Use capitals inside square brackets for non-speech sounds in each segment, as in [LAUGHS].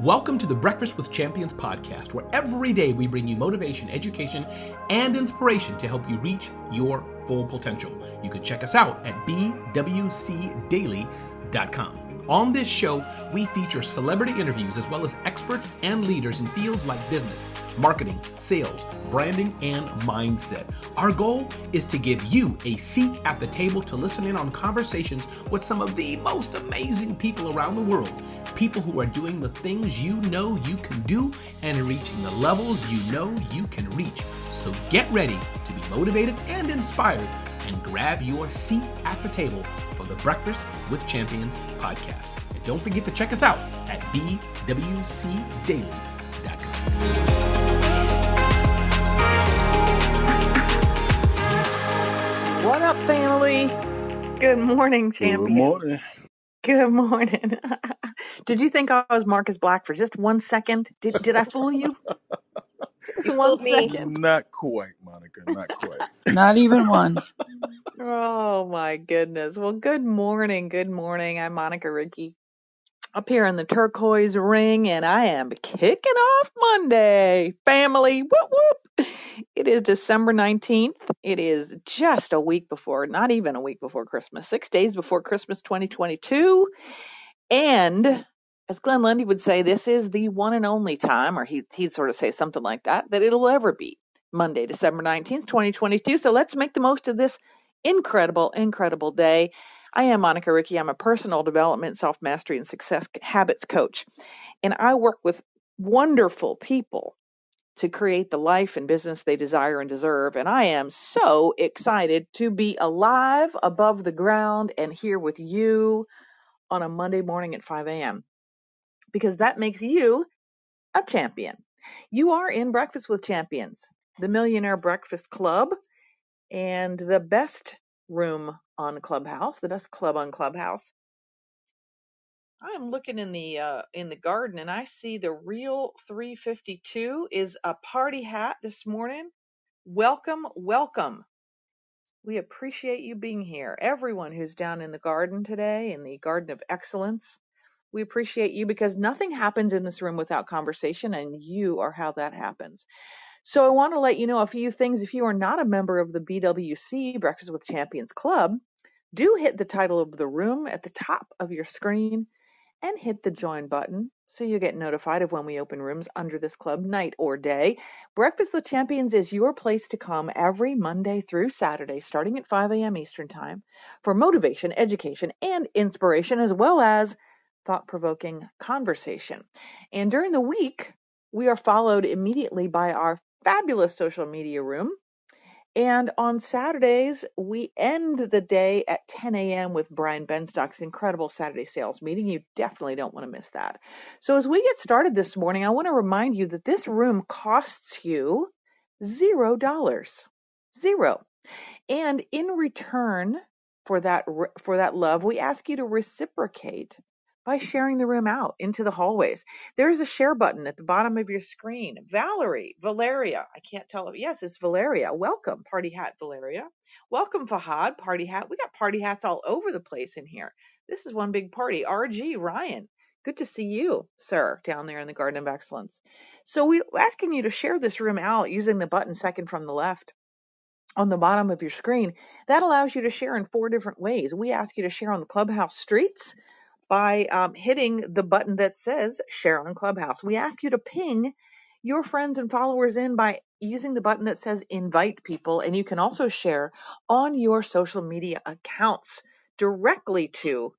Welcome to the Breakfast with Champions podcast, where every day we bring you motivation, education, and inspiration to help you reach your full potential. You can check us out at bwcdaily.com. On this show, we feature celebrity interviews as well as experts and leaders in fields like business, marketing, sales, branding, and mindset. Our goal is to give you a seat at the table to listen in on conversations with some of the most amazing people around the world. People who are doing the things you know you can do and reaching the levels you know you can reach. So get ready to be motivated and inspired and grab your seat at the table for the Breakfast with Champions podcast. And don't forget to check us out at bwcdaily.com. What up, family? Good morning, Good morning. Good morning. [LAUGHS] did you think I was Marcus Black for just one second? Did did I fool you? [LAUGHS] Just You [LAUGHS] one fooled me. second. Not quite, Monica. Not quite. [LAUGHS] Not even one. Oh my goodness. Well, good morning. Good morning. I'm Monica Ricci up here in the turquoise ring, and I am kicking off Monday. Family, whoop whoop. It is December 19th. It is just a week before, not even a week before Christmas, six days before Christmas 2022. And as Glenn Lundy would say, this is the one and only time, or he, he'd sort of say something like that, that it'll ever be Monday, December 19th, 2022. So let's make the most of this incredible, incredible day. I am Monica Ricci. I'm a personal development, self mastery, and success habits coach. And I work with wonderful people to create the life and business they desire and deserve. And I am so excited to be alive above the ground and here with you on a Monday morning at 5 a.m. because that makes you a champion. You are in Breakfast with Champions, the Millionaire Breakfast Club, and the best room on Clubhouse, the best club on Clubhouse. I am looking in the uh, in the garden and I see the real 352 is a party hat this morning. Welcome, welcome. We appreciate you being here. Everyone who's down in the garden today, in the Garden of Excellence, we appreciate you because nothing happens in this room without conversation, and you are how that happens. So, I want to let you know a few things. If you are not a member of the BWC Breakfast with Champions Club, do hit the title of the room at the top of your screen and hit the join button so you get notified of when we open rooms under this club, night or day. Breakfast with Champions is your place to come every Monday through Saturday, starting at 5 a.m. Eastern Time, for motivation, education, and inspiration, as well as thought provoking conversation. And during the week, we are followed immediately by our fabulous social media room. And on Saturdays, we end the day at 10 a.m. with Brian Benstock's incredible Saturday sales meeting. You definitely don't want to miss that. So, as we get started this morning, I want to remind you that this room costs you zero dollars. Zero. And in return for that for that love, we ask you to reciprocate by sharing the room out into the hallways. There's a share button at the bottom of your screen. Valerie, Valeria, I can't tell. If Yes, it's Valeria. Welcome, Party Hat Valeria. Welcome, Fahad, Party Hat. We got party hats all over the place in here. This is one big party. RG, Ryan, good to see you, sir, down there in the Garden of Excellence. So we're asking you to share this room out using the button second from the left on the bottom of your screen. That allows you to share in four different ways. We ask you to share on the clubhouse streets by um, hitting the button that says share on clubhouse. We ask you to ping your friends and followers in by using the button that says invite people. And you can also share on your social media accounts directly to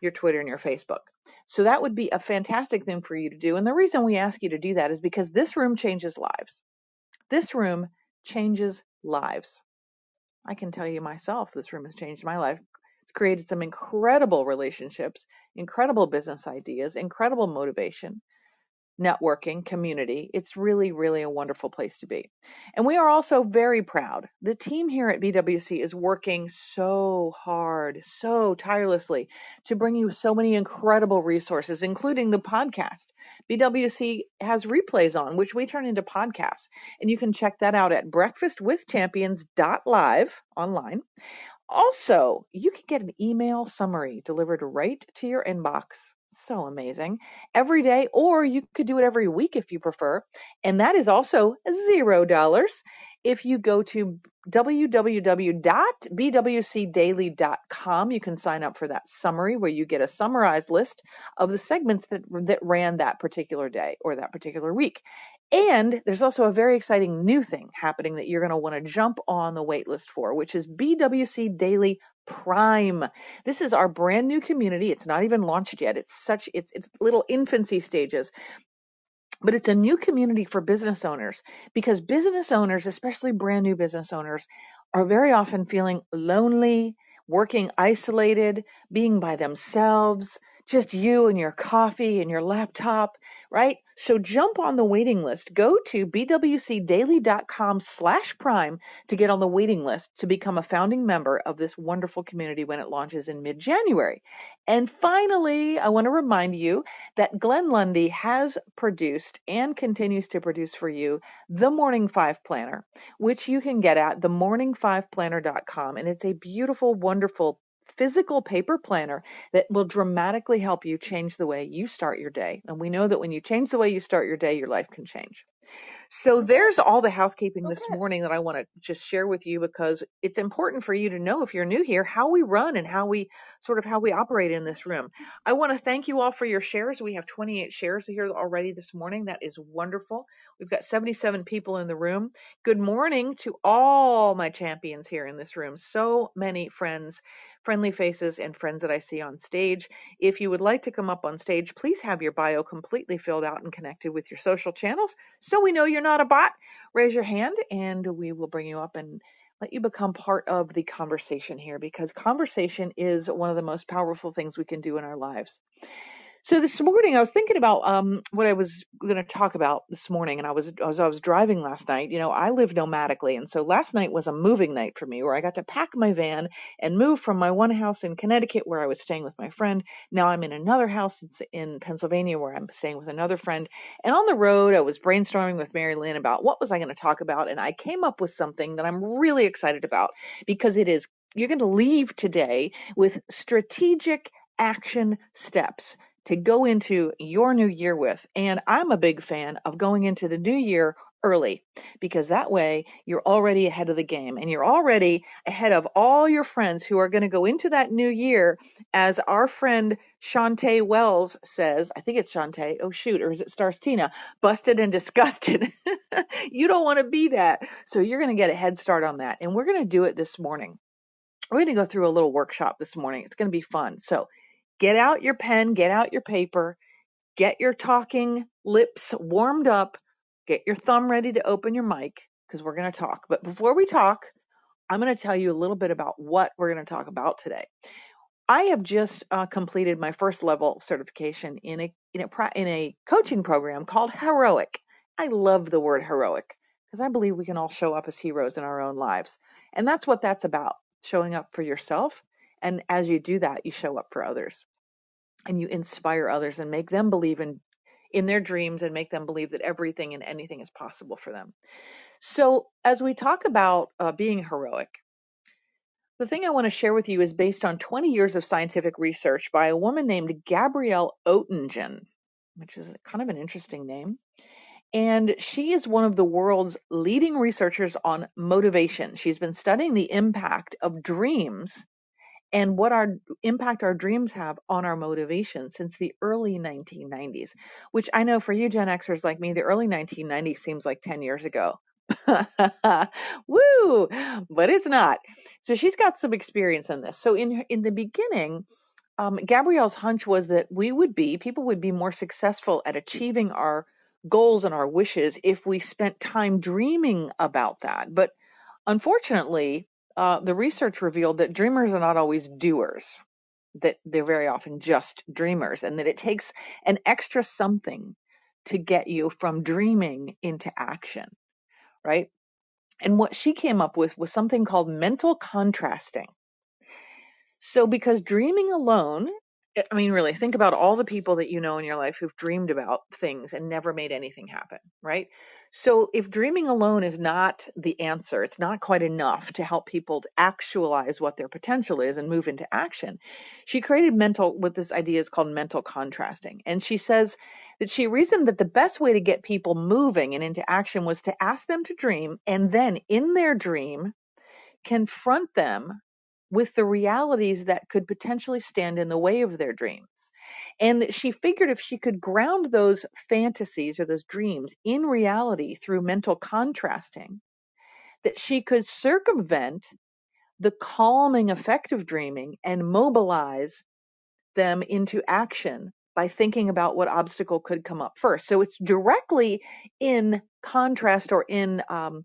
your Twitter and your Facebook. So that would be a fantastic thing for you to do. And the reason we ask you to do that is because this room changes lives. This room changes lives. I can tell you myself, this room has changed my life. Created some incredible relationships, incredible business ideas, incredible motivation, networking, community. It's really, really a wonderful place to be. And we are also very proud. The team here at BWC is working so hard, so tirelessly to bring you so many incredible resources, including the podcast. BWC has replays on, which we turn into podcasts. And you can check that out at breakfastwithchampions.live online. Also, you can get an email summary delivered right to your inbox So amazing. Every day, or you could do it every week if you prefer. And that is also zero dollars. If you go to www.bwcdaily.com, you can sign up for that summary where you get a summarized list of the segments that, that ran that particular day or that particular week. And there's also a very exciting new thing happening that you're going to want to jump on the waitlist for, which is BWC Daily Prime. This is our brand new community. It's not even launched yet. It's such it's it's little infancy stages, but it's a new community for business owners because business owners, especially brand new business owners, are very often feeling lonely, working isolated, being by themselves, just you and your coffee and your laptop, right? So jump on the waiting list. Go to bwcdaily.com slash prime to get on the waiting list to become a founding member of this wonderful community when it launches in mid-January. And finally, I want to remind you that Glenn Lundy has produced and continues to produce for you the Morning Five Planner, which you can get at themorning5planner.com. And it's a beautiful, wonderful physical paper planner that will dramatically help you change the way you start your day. And we know that when you change the way you start your day, your life can change. So there's all the housekeeping this Okay. morning that I want to just share with you because it's important for you to know if you're new here how we run and how we sort of how we operate in this room. I want to thank you all for your shares. We have 28 shares here already this morning. That is wonderful. We've got 77 people in the room. Good morning to all my champions here in this room. So many friends, friendly faces and friends that I see on stage. If you would like to come up on stage, please have your bio completely filled out and connected with your social channels so we know you're not a bot. Raise your hand and we will bring you up and let you become part of the conversation here because conversation is one of the most powerful things we can do in our lives. So this morning I was thinking about um what I was going to talk about this morning and I was as I was driving last night, you know, I live nomadically and so last night was a moving night for me where I got to pack my van and move from my one house in Connecticut where I was staying with my friend. Now I'm in another house in Pennsylvania where I'm staying with another friend. And on the road I was brainstorming with Mary Lynn about what was I going to talk about and I came up with something that I'm really excited about because it is you're going to leave today with strategic action steps to go into your new year with. And I'm a big fan of going into the new year early because that way you're already ahead of the game and you're already ahead of all your friends who are going to go into that new year as our friend Shantae Wells says, I think it's Shantae, oh shoot, or is it Stars Tina, busted and disgusted. [LAUGHS] you don't want to be that. So you're going to get a head start on that. And we're going to do it this morning. We're going to go through a little workshop this morning. It's going to be fun. So get out your pen, get out your paper, get your talking lips warmed up, get your thumb ready to open your mic because we're going to talk. But before we talk, I'm going to tell you a little bit about what we're going to talk about today. I have just uh, completed my first level certification in a in a in a coaching program called Heroic. I love the word heroic because I believe we can all show up as heroes in our own lives, and that's what that's about: showing up for yourself. And as you do that, you show up for others and you inspire others and make them believe in in their dreams and make them believe that everything and anything is possible for them. So, as we talk about uh, being heroic, the thing I want to share with you is based on 20 years of scientific research by a woman named Gabrielle Oettingen, which is kind of an interesting name. And she is one of the world's leading researchers on motivation. She's been studying the impact of dreams and what our impact our dreams have on our motivation since the early 1990s, which I know for you Gen Xers like me, the early 1990s seems like 10 years ago. [LAUGHS] Woo! But it's not. So she's got some experience in this. So in in the beginning, um, Gabrielle's hunch was that we would be people would be more successful at achieving our goals and our wishes if we spent time dreaming about that. But unfortunately, uh, the research revealed that dreamers are not always doers. That they're very often just dreamers, and that it takes an extra something to get you from dreaming into action, right? And what she came up with was something called mental contrasting. So, because dreaming alone I mean, really, think about all the people that you know in your life who've dreamed about things and never made anything happen, right? So, if dreaming alone is not the answer, it's not quite enough to help people to actualize what their potential is and move into action. She created mental, what this idea is called mental contrasting. And she says that she reasoned that the best way to get people moving and into action was to ask them to dream and then in their dream confront them with the realities that could potentially stand in the way of their dreams. And that she figured if she could ground those fantasies or those dreams in reality through mental contrasting, that she could circumvent the calming effect of dreaming and mobilize them into action by thinking about what obstacle could come up first. So it's directly in contrast or in um,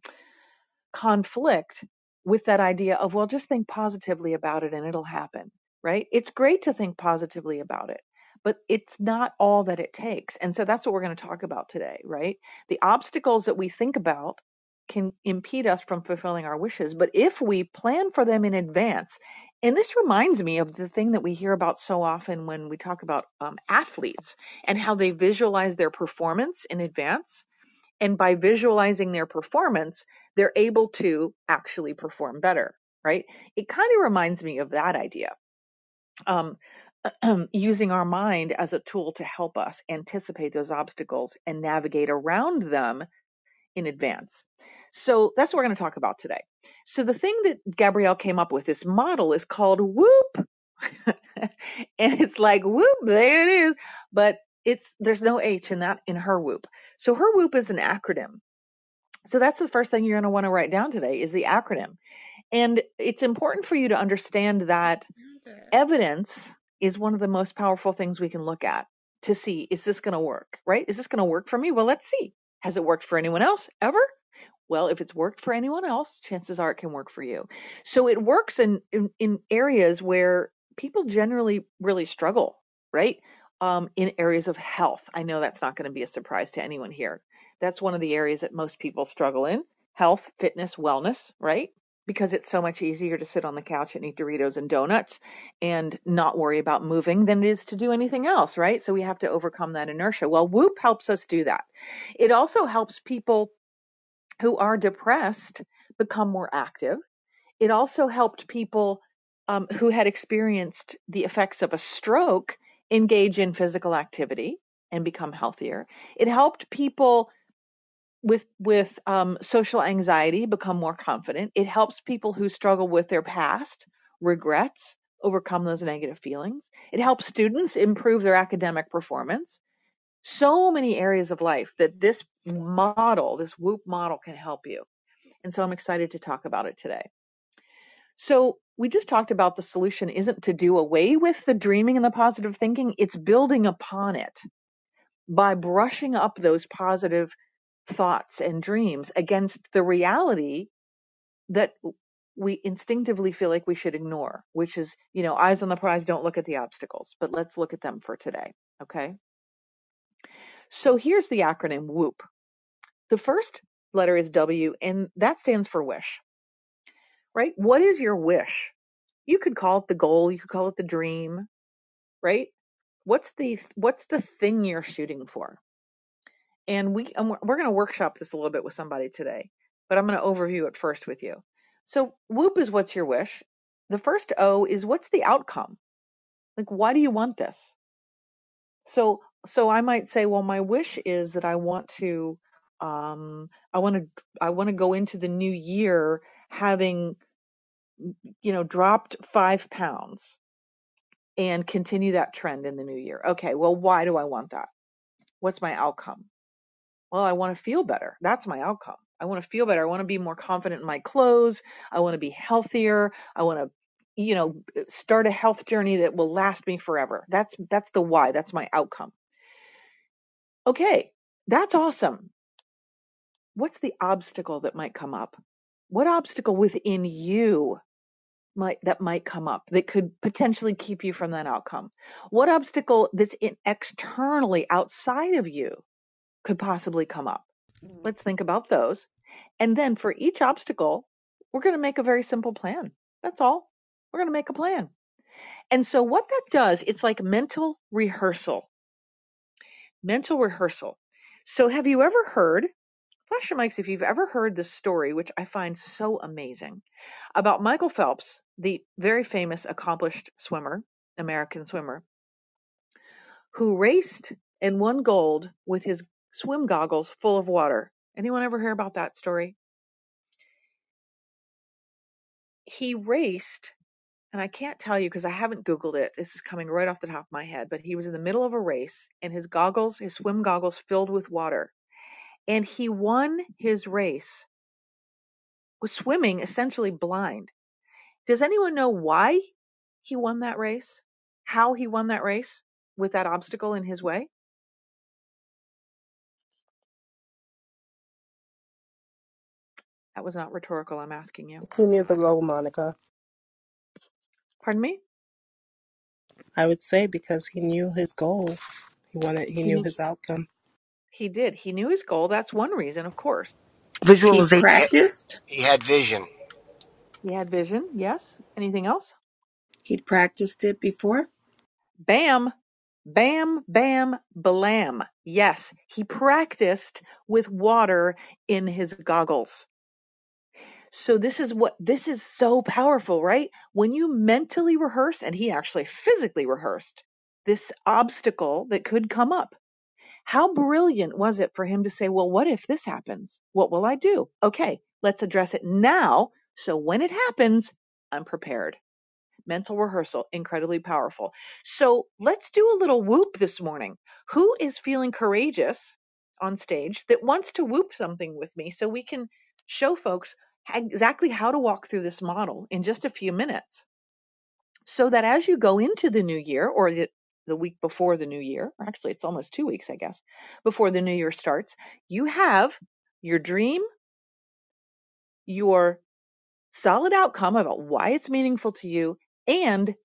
conflict with that idea of, well, just think positively about it and it'll happen, right? It's great to think positively about it, but it's not all that it takes. And so that's what we're going to talk about today, right? The obstacles that we think about can impede us from fulfilling our wishes, but if we plan for them in advance, and this reminds me of the thing that we hear about so often when we talk about um, athletes and how they visualize their performance in advance and by visualizing their performance, they're able to actually perform better, right? It kind of reminds me of that idea. Um, [CLEARS THROAT] using our mind as a tool to help us anticipate those obstacles and navigate around them in advance. So that's what we're going to talk about today. So the thing that Gabrielle came up with, this model, is called WOOP. [LAUGHS] and it's like whoop, there it is. But it's there's no H in that in her whoop. So her WOOP is an acronym. So that's the first thing you're going to want to write down today is the acronym. And it's important for you to understand that evidence is one of the most powerful things we can look at to see is this going to work, right? Is this going to work for me? Well, let's see. Has it worked for anyone else ever? Well, if it's worked for anyone else, chances are it can work for you. So it works in in, in areas where people generally really struggle, right? Um, in areas of health. I know that's not going to be a surprise to anyone here. That's one of the areas that most people struggle in health, fitness, wellness, right? Because it's so much easier to sit on the couch and eat Doritos and donuts and not worry about moving than it is to do anything else, right? So we have to overcome that inertia. Well, WOOP helps us do that. It also helps people who are depressed become more active. It also helped people um, who had experienced the effects of a stroke engage in physical activity and become healthier. It helped people with with um, social anxiety become more confident. It helps people who struggle with their past regrets overcome those negative feelings. It helps students improve their academic performance. So many areas of life that this model, this WOOP model, can help you. And so I'm excited to talk about it today. So we just talked about the solution isn't to do away with the dreaming and the positive thinking, it's building upon it by brushing up those positive thoughts and dreams against the reality that we instinctively feel like we should ignore, which is, you know, eyes on the prize, don't look at the obstacles, but let's look at them for today. Okay. So here's the acronym WOOP. The first letter is W, and that stands for wish right? What is your wish? You could call it the goal, you could call it the dream, right? What's the what's the thing you're shooting for? And we and we're going to workshop this a little bit with somebody today, but I'm going to overview it first with you. So whoop is what's your wish. The first O is what's the outcome? Like why do you want this? So so I might say, well, my wish is that I want to um I want to I want to go into the new year having you know, dropped five pounds and continue that trend in the new year. Okay, well, why do I want that? What's my outcome? Well, I want to feel better. That's my outcome. I want to feel better. I want to be more confident in my clothes. I want to be healthier. I want to, you know, start a health journey that will last me forever. That's that's the why. That's my outcome. Okay, that's awesome. What's the obstacle that might come up? What obstacle within you might that might come up that could potentially keep you from that outcome? What obstacle that's in externally outside of you could possibly come up? Mm-hmm. Let's think about those. And then for each obstacle, we're going to make a very simple plan. That's all. We're going to make a plan. And so what that does, it's like mental rehearsal. Mental rehearsal. So have you ever heard, flash your mics if you've ever heard the story, which I find so amazing, about Michael Phelps, the very famous accomplished swimmer, American swimmer, who raced and won gold with his swim goggles full of water. Anyone ever hear about that story? He raced and I can't tell you because I haven't Googled it. This is coming right off the top of my head, but he was in the middle of a race and his goggles, his swim goggles filled with water. And he won his race, was swimming essentially blind. Does anyone know why he won that race? How he won that race with that obstacle in his way? That was not rhetorical, I'm asking you. He knew the goal, Monica. Pardon me? I would say because he knew his goal. He wanted. He He knew knew his outcome. He did. He knew his goal. That's one reason, of course. He Visualization. He practiced. he had vision. He had vision. Yes. Anything else? He'd practiced it before. Bam, bam, bam, blam. Yes, he practiced with water in his goggles. So this is what this is so powerful, right? When you mentally rehearse, and he actually physically rehearsed this obstacle that could come up. How brilliant was it for him to say, well, what if this happens? What will I do? Okay, let's address it now. So when it happens, I'm prepared mental rehearsal incredibly powerful so let's do a little whoop this morning who is feeling courageous on stage that wants to whoop something with me so we can show folks exactly how to walk through this model in just a few minutes so that as you go into the new year or the the week before the new year, or actually it's almost two weeks, I guess, before the new year starts, you have your dream, your solid outcome about why it's meaningful to you, and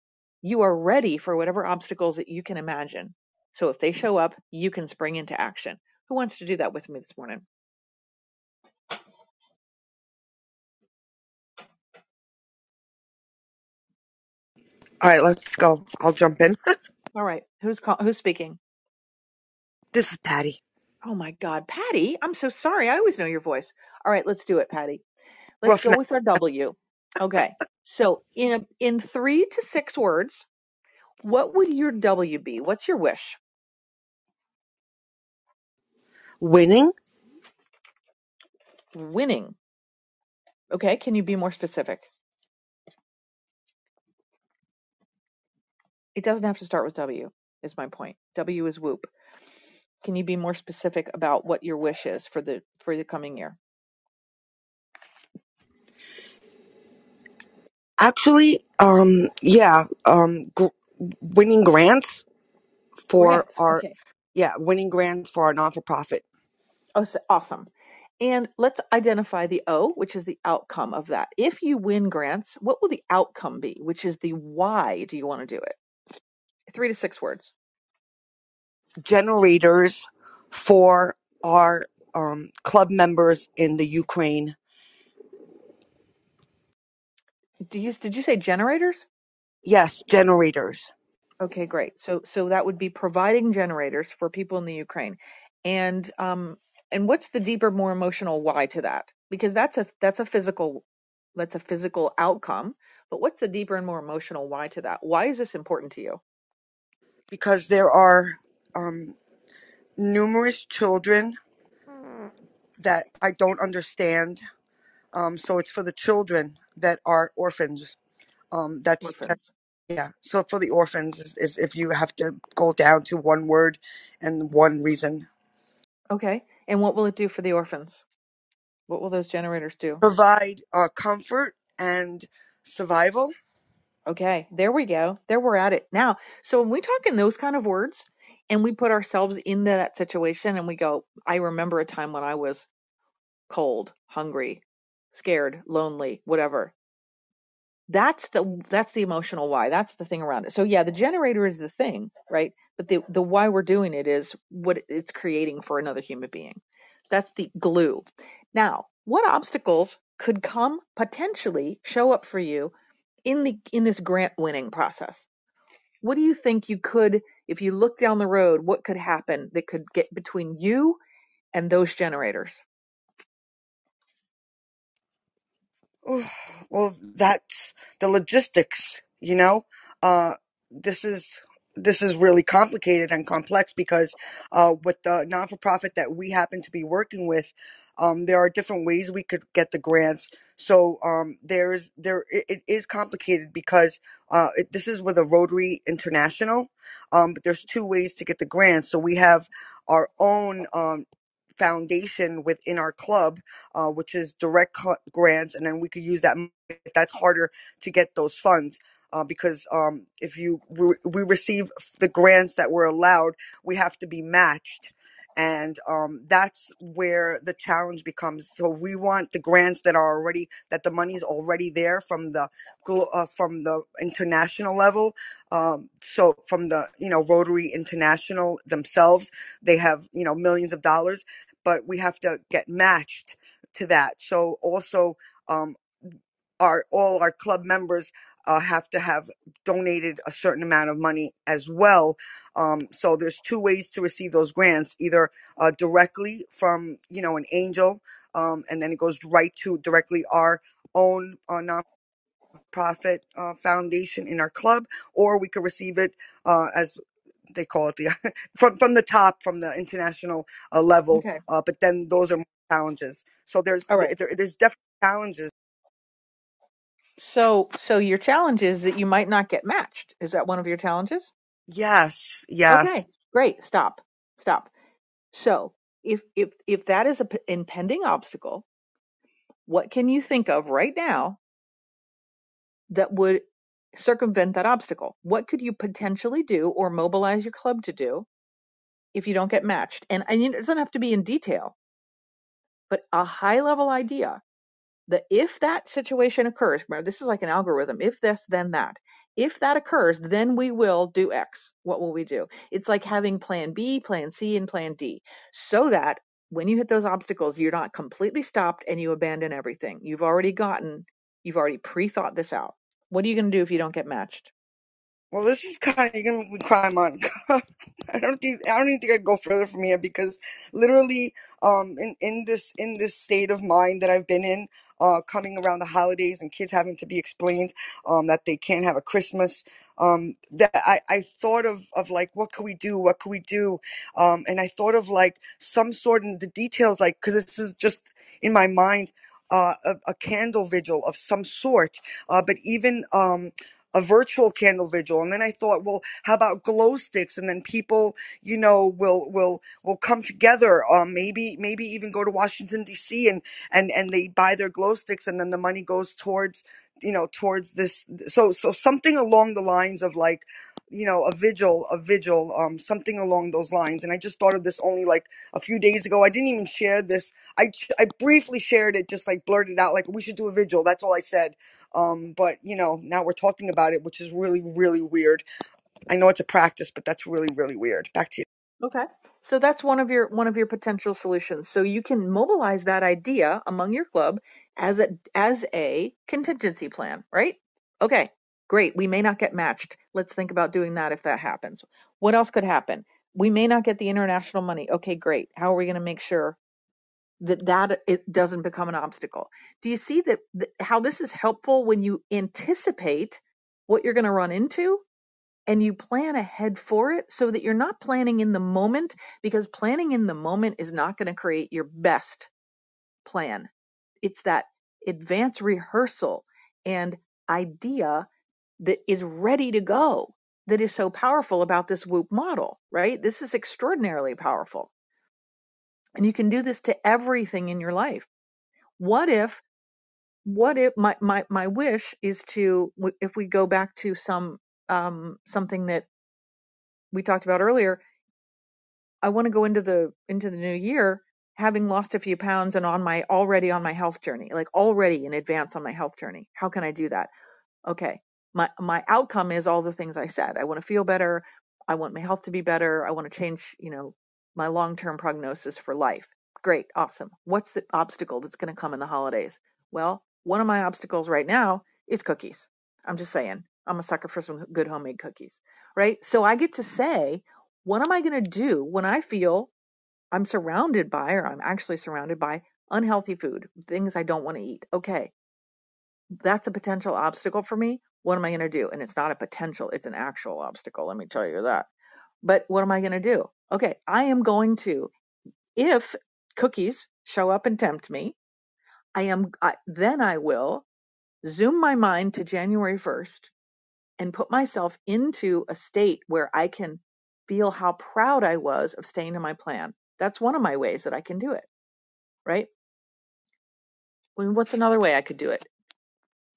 you are ready for whatever obstacles that you can imagine. So if they show up, you can spring into action. Who wants to do that with me this morning? All right, let's go. I'll jump in. [LAUGHS] All right, who's call- who's speaking? This is Patty. Oh my God, Patty! I'm so sorry. I always know your voice. All right, let's do it, Patty. Let's go with our W. Okay. So in a, in three to six words, what would your W be? What's your wish? winning. Winning. Okay. Can you be more specific? It doesn't have to start with W. Is my point. W is whoop. Can you be more specific about what your wish is for the for the coming year? Actually, um, yeah, um, gr- winning grants for Grants. our Okay. yeah, winning grants for our non for profit. Oh, so- awesome. And let's identify the O, which is the outcome of that. If you win grants, what will the outcome be? Which is the why do you want to do it? Three to six words. Generators for our um club members in the Ukraine. Do you did you say generators? Yes, generators. Okay, great. So so that would be providing generators for people in the Ukraine. And um and what's the deeper more emotional why to that? Because that's a that's a physical that's a physical outcome, but what's the deeper and more emotional why to that? Why is this important to you? Because there are um numerous children that I don't understand. Um, so it's for the children that are orphans. Um, that's Orphans. Yeah. So for the orphans is, is if you have to go down to one word and one reason. Okay. And what will it do for the orphans? What will those generators do? Provide uh, comfort and survival. Okay, there we go. There we're at it. Now, so when we talk in those kind of words and we put ourselves into that situation and we go, I remember a time when I was cold, hungry, scared, lonely, whatever. That's the that's the emotional why. That's the thing around it. So yeah, the generator is the thing, right? But the the why we're doing it is what it's creating for another human being. That's the glue. Now, what obstacles could come potentially show up for you in the in this grant winning process what do you think you could if you look down the road what could happen that could get between you and those generators Oh, [SIGHS] Well, that's the logistics, you know. Uh, this is this is really complicated and complex because uh, with the non for profit that we happen to be working with, um, there are different ways we could get the grants. So um, there's there it, it is complicated because uh, it, this is with a Rotary International, um, but there's two ways to get the grants. So we have our own um, foundation within our club uh, which is direct cl- grants, and then we could use that. That's harder to get those funds uh, because um, if you we, we receive the grants that we're allowed, we have to be matched. And um, that's where the challenge becomes. So we want the grants that are already that the money's already there from the uh, from the international level. Um, so from the you know Rotary International themselves, they have you know millions of dollars, but we have to get matched to that. So also, um, our all our club members uh, have to have donated a certain amount of money as well. Um, so there's two ways to receive those grants: either uh, directly from you know an angel, um, and then it goes right to directly our own uh, nonprofit uh, foundation in our club, or we could receive it uh, as they call it the [LAUGHS] from from the top from the international uh, level okay uh, but then those are more challenges so there's all right there, there- there's definitely challenges so so your challenge is that you might not get matched. Is that one of your challenges? Yes yes. Okay great stop stop. So if if if that is a p- impending obstacle what can you think of right now that would circumvent that obstacle? What could you potentially do or mobilize your club to do if you don't get matched? And, and it doesn't have to be in detail but a high level idea that if that situation occurs, remember this is like an algorithm, if this, then that. If that occurs, then we will do X. What will we do? It's like having plan B, plan C, and plan D so that when you hit those obstacles, you're not completely stopped and you abandon everything. You've already gotten, you've already pre thought this out. What are you going to do if you don't get matched? Well, this is kind of you're gonna cry, Monica. [LAUGHS] I don't think I don't even think I can go further from here because literally, um, in in this in this state of mind that I've been in, uh, coming around the holidays and kids having to be explained, um, that they can't have a Christmas, um, that I I thought of of like what could we do, what could we do, um, and I thought of like some sort of the details, like because this is just in my mind, uh, a, a candle vigil of some sort, uh, but even um a virtual candle vigil. And then i thought well how about glow sticks? And then people you know will will will come together um maybe maybe even go to washington dc and and and they buy their glow sticks and then the money goes towards you know towards this so so something along the lines of like you know a vigil a vigil um something along those lines. And i just thought of this only like a few days ago. I didn't even share this. I i briefly shared it just like blurted out like we should do a vigil. That's all i said um, but you know, now we're talking about it, which is really, really weird. I know it's a practice, but that's really, really weird. Back to you. Okay. So that's one of your one of your potential solutions. So you can mobilize that idea among your club as a as a contingency plan, right? Okay. Great. We may not get matched. Let's think about doing that if that happens. What else could happen? We may not get the international money. Okay, great. How are we going to make sure that that uh, it doesn't become an obstacle? Do you see that th- how this is helpful when you anticipate what you're going to run into and you plan ahead for it so that you're not planning in the moment because planning in the moment is not going to create your best plan. It's that advanced rehearsal and idea that is ready to go that is so powerful about this WOOP model, right? This is extraordinarily powerful. And you can do this to everything in your life. What if, what if my, my, my wish is to, if we go back to some, um, something that we talked about earlier, I want to go into the into the new year having lost a few pounds and on my already on my health journey, like already in advance on my health journey. How can I do that? Okay. My my outcome is all the things I said. I want to feel better. I want my health to be better. I want to change, you know, my long-term prognosis for life. Great, awesome. What's the obstacle that's going to come in the holidays? Well, one of my obstacles right now is cookies. I'm just saying, I'm a sucker for some good homemade cookies, right? So I get to say, what am I going to do when I feel I'm surrounded by, or I'm actually surrounded by unhealthy food, things I don't want to eat? Okay, that's a potential obstacle for me. What am I going to do? And it's not a potential, it's an actual obstacle. Let me tell you that. But what am I going to do? Okay, I am going to, if cookies show up and tempt me, I am, I, then I will zoom my mind to January 1st and put myself into a state where I can feel how proud I was of staying to my plan. That's one of my ways that I can do it, right? I mean, what's another way I could do it?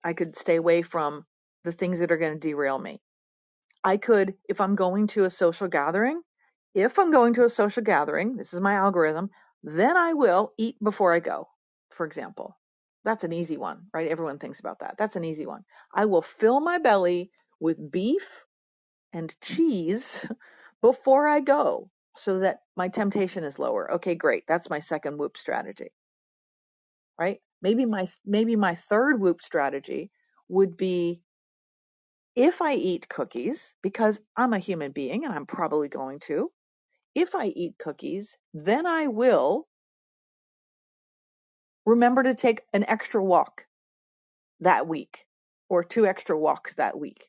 I could stay away from the things that are going to derail me. I could, if I'm going to a social gathering, if I'm going to a social gathering, this is my algorithm, then I will eat before I go, for example. That's an easy one, right? Everyone thinks about that. That's an easy one. I will fill my belly with beef and cheese [LAUGHS] before I go so that my temptation is lower. Okay, great. That's my second WOOP strategy, right? Maybe my maybe my third WOOP strategy would be if I eat cookies because I'm a human being and I'm probably going to. If I eat cookies, then I will remember to take an extra walk that week or two extra walks that week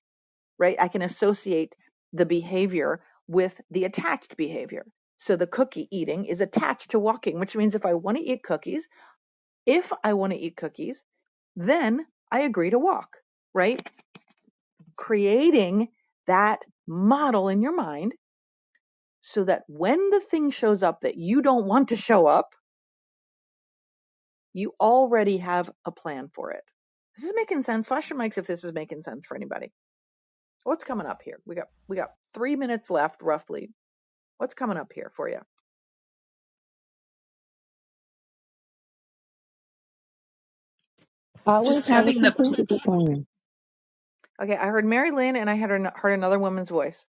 right? I can associate the behavior with the attached behavior. So the cookie eating is attached to walking, which means if I want to eat cookies, if I want to eat cookies, then I agree to walk, right? Creating that model in your mind so that when the thing shows up that you don't want to show up, you already have a plan for it. This is making sense. Flash your mics if this is making sense for anybody. What's coming up here? We got we got three minutes left roughly What's coming up here for you? Always Just having the pl- plan. Okay, I heard Mary Lynn and I had heard another woman's voice.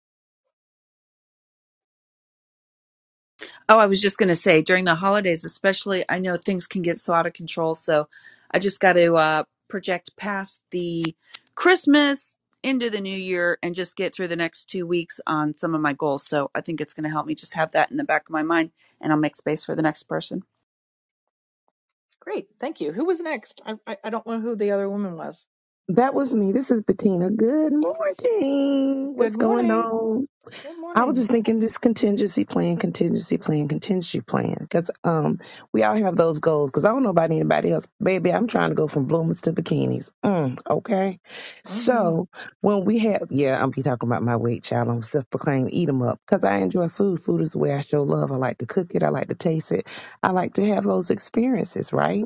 Oh, I was just going to say during the holidays, especially, I know things can get so out of control. So I just got to uh, project past the Christmas into the new year and just get through the next two weeks on some of my goals. So I think it's going to help me just have that in the back of my mind and I'll make space for the next person. Great, thank you. Who was next? I, I, I don't know who the other woman was. That was me. This is Bettina. Good morning. Good What's going morning. on? Good I was morning. just thinking this contingency plan, contingency plan, contingency plan. Because um, we all have those goals. Because I don't know about anybody else. Baby, I'm trying to go from bloomers to bikinis. Mm, okay. hmm So when we have, yeah, I'm be talking about my weight challenge, self-proclaimed eat 'em up. Because I enjoy food. Food is the way I show love. I like to cook it. I like to taste it. I like to have those experiences, right?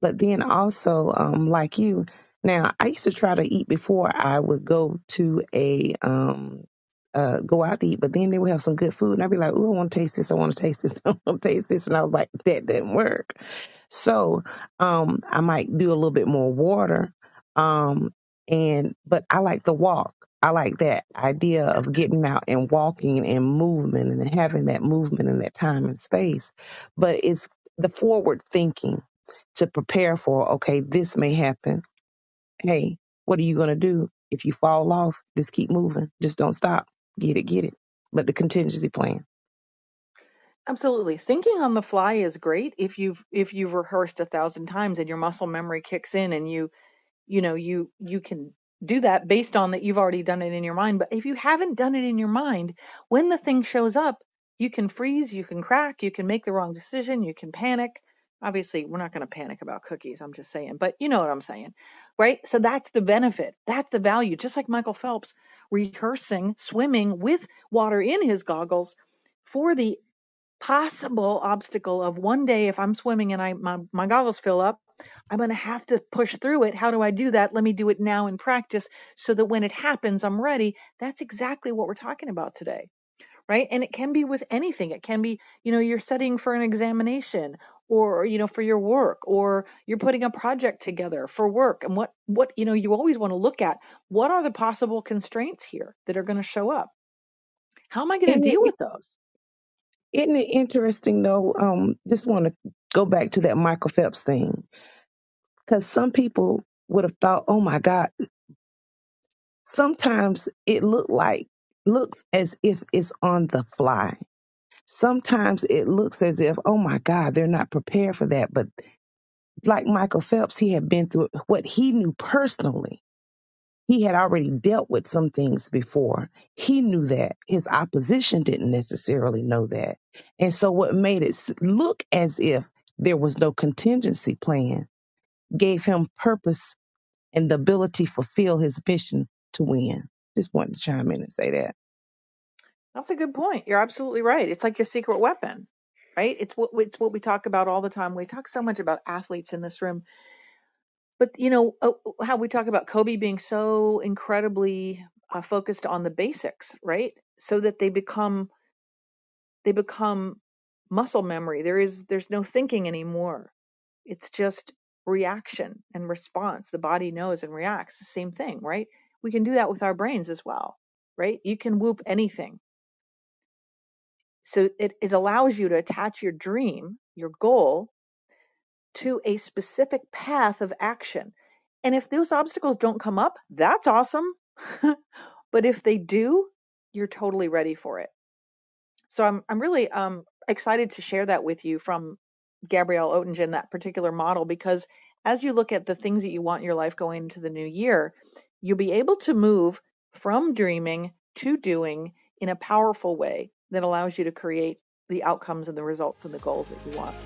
But then also, um, like you, now I used to try to eat before I would go to a um uh go out to eat, but then they would have some good food and I'd be like, Oh, I want to taste this, I want to taste this, [LAUGHS] I want to taste this and I was like, that didn't work. So um I might do a little bit more water. Um and but I like the walk. I like that idea of getting out and walking and movement and having that movement in that time and space. But it's the forward thinking to prepare for, okay, this may happen. Hey, what are you going to do? If you fall off, just keep moving. Just don't stop. Get it, get it. But the contingency plan. Absolutely. Thinking on the fly is great if you've if you've rehearsed a thousand times and your muscle memory kicks in and you you know you you can do that based on that you've already done it in your mind but if you haven't done it in your mind when the thing shows up you can freeze you can crack you can make the wrong decision you can panic obviously we're not going to panic about cookies i'm just saying but you know what i'm saying right so that's the benefit that's the value just like michael phelps rehearsing swimming with water in his goggles for the possible obstacle of one day if I'm swimming and I my, my goggles fill up, I'm going to have to push through it. How do I do that? Let me do it now in practice so that when it happens, I'm ready. That's exactly what we're talking about today, right? And it can be with anything. It can be, you know, you're studying for an examination or you know for your work or you're putting a project together for work and what what you know you always want to look at what are the possible constraints here that are going to show up how am i going to deal it, with those isn't it interesting though? Um, just want to go back to that Michael Phelps thing. Because some people would have thought, oh my God, Sometimes it look like looks as if it's on the fly. Sometimes it looks as if, oh my God, they're not prepared for that. But like Michael Phelps, he had been through what he knew personally. He had already dealt with some things before. He knew that. His opposition didn't necessarily know that. And so, what made it look as if there was no contingency plan gave him purpose and the ability to fulfill his mission to win. Just wanted to chime in and say that. That's a good point. You're absolutely right. It's like your secret weapon, right? It's what it's what we talk about all the time. We talk so much about athletes in this room, but you know uh, how we talk about Kobe being so incredibly uh, focused on the basics, right? So that they become they become muscle memory. There is there's no thinking anymore. It's just reaction and response. The body knows and reacts. The same thing, right? We can do that with our brains as well, right? You can WOOP anything So it, it allows you to attach your dream, your goal, to a specific path of action. And if those obstacles don't come up, that's awesome. [LAUGHS] but if they do, you're totally ready for it. So I'm I'm really um excited to share that with you from Gabriele Oettingen, that particular model, because as you look at the things that you want in your life going into the new year, you'll be able to move from dreaming to doing in a powerful way that allows you to create the outcomes and the results and the goals that you want.